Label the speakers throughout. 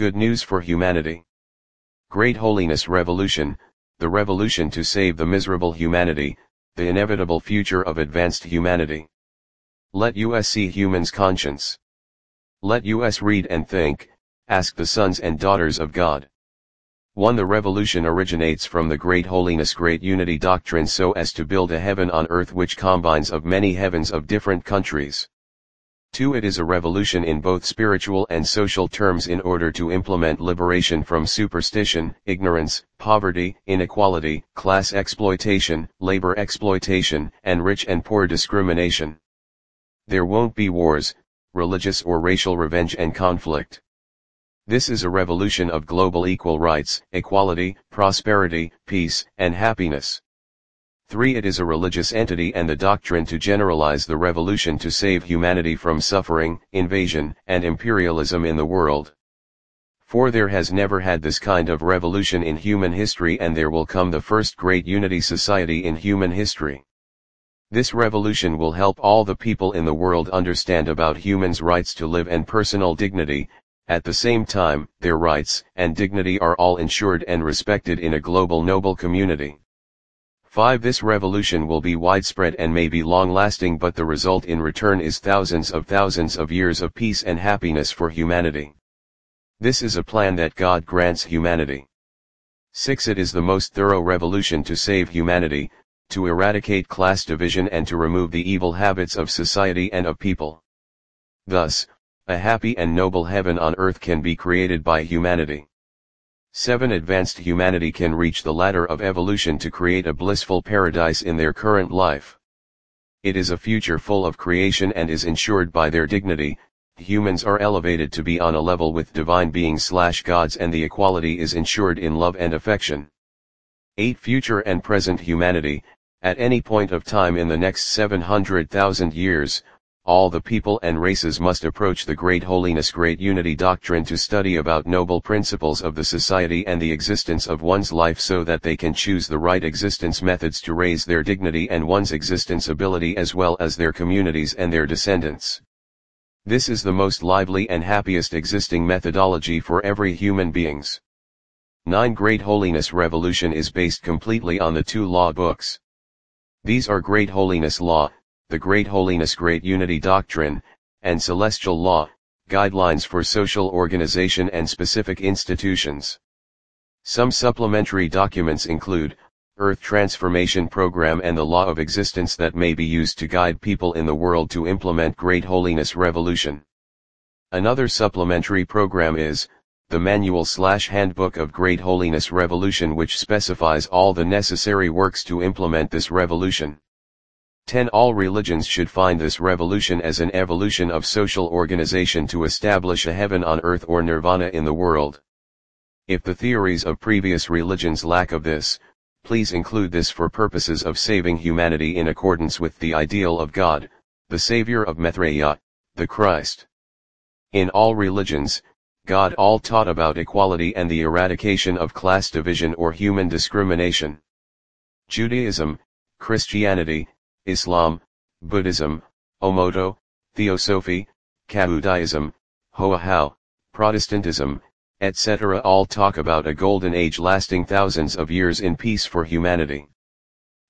Speaker 1: Good news for humanity. Great Holiness Revolution, the revolution to save the miserable humanity, the inevitable future of advanced humanity. Let us see humans' conscience. Let us read and think, ask the sons and daughters of God. 1. The revolution originates from the great holiness great unity doctrine so as to build a heaven on earth which combines of many heavens of different countries. 2. It is a revolution in both spiritual and social terms in order to implement liberation from superstition, ignorance, poverty, inequality, class exploitation, labor exploitation, and rich and poor discrimination. There won't be wars, religious or racial revenge and conflict. This is a revolution of global equal rights, equality, prosperity, peace, and happiness. 3. It is a religious entity and the doctrine to generalize the revolution to save humanity from suffering, invasion, and imperialism in the world. 4. There has never had this kind of revolution in human history and there will come the first great unity society in human history. This revolution will help all the people in the world understand about humans' rights to live and personal dignity, at the same time, their rights and dignity are all ensured and respected in a global noble community. 5. This revolution will be widespread and may be long-lasting but the result in return is thousands of thousands of years of peace and happiness for humanity. This is a plan that God grants humanity. 6. It is the most thorough revolution to save humanity, to eradicate class division and to remove the evil habits of society and of people. Thus, a happy and noble heaven on earth can be created by humanity. 7. Advanced humanity can reach the ladder of evolution to create a blissful paradise in their current life. It is a future full of creation and is ensured by their dignity, humans are elevated to be on a level with divine beings slash gods and the equality is ensured in love and affection. 8. Future and present humanity, at any point of time in the next 700,000 years, all the people and races must approach the great holiness great unity doctrine to study about noble principles of the society and the existence of one's life so that they can choose the right existence methods to raise their dignity and one's existence ability as well as their communities and their descendants. This is the most lively and happiest existing methodology for every human beings. 9 Great Holiness Revolution is based completely on the two law books. These are Great Holiness Law, the Great Holiness Great Unity Doctrine, and Celestial Law, Guidelines for Social Organization and Specific Institutions. Some supplementary documents include, Earth Transformation Program and the Law of Existence that may be used to guide people in the world to implement Great Holiness Revolution. Another supplementary program is, the Manual slash Handbook of Great Holiness Revolution which specifies all the necessary works to implement this revolution. 10. All religions should find this revolution as an evolution of social organization to establish a heaven on earth or nirvana in the world. If the theories of previous religions lack of this, please include this for purposes of saving humanity in accordance with the ideal of God, the Savior of Maitreya, the Christ. In all religions, God all taught about equality and the eradication of class division or human discrimination. Judaism, Christianity, Islam, Buddhism, Omoto, Theosophy, Caodaism, Hoahau, Protestantism, etc. all talk about a golden age lasting thousands of years in peace for humanity.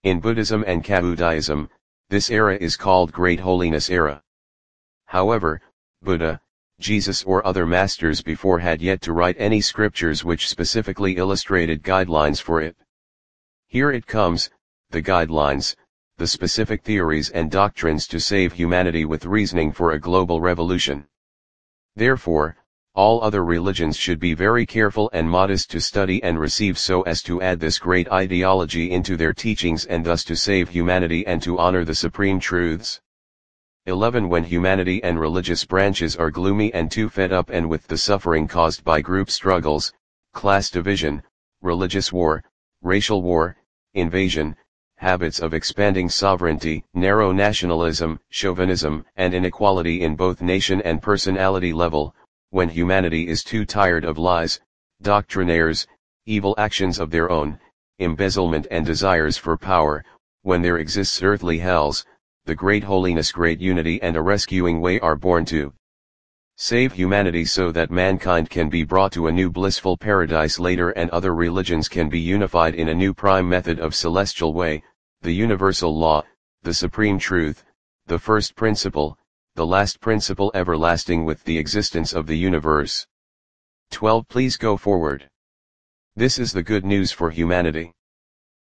Speaker 1: In Buddhism and Caodaism, this era is called Great Holiness Era. However, Buddha, Jesus or other masters before had yet to write any scriptures which specifically illustrated guidelines for it. Here it comes, the guidelines, the specific theories and doctrines to save humanity with reasoning for a global revolution. Therefore, all other religions should be very careful and modest to study and receive so as to add this great ideology into their teachings and thus to save humanity and to honor the supreme truths. 11 When humanity and religious branches are gloomy and too fed up and with the suffering caused by group struggles, class division, religious war, racial war, invasion, habits of expanding sovereignty, narrow nationalism, chauvinism, and inequality in both nation and personality level, when humanity is too tired of lies, doctrinaires, evil actions of their own, embezzlement and desires for power, when there exists earthly hells, the great holiness great unity and a rescuing way are born to Save humanity so that mankind can be brought to a new blissful paradise later and other religions can be unified in a new prime method of celestial way, the universal law, the supreme truth, the first principle, the last principle everlasting with the existence of the universe. 12 Please go forward. This is the good news for humanity.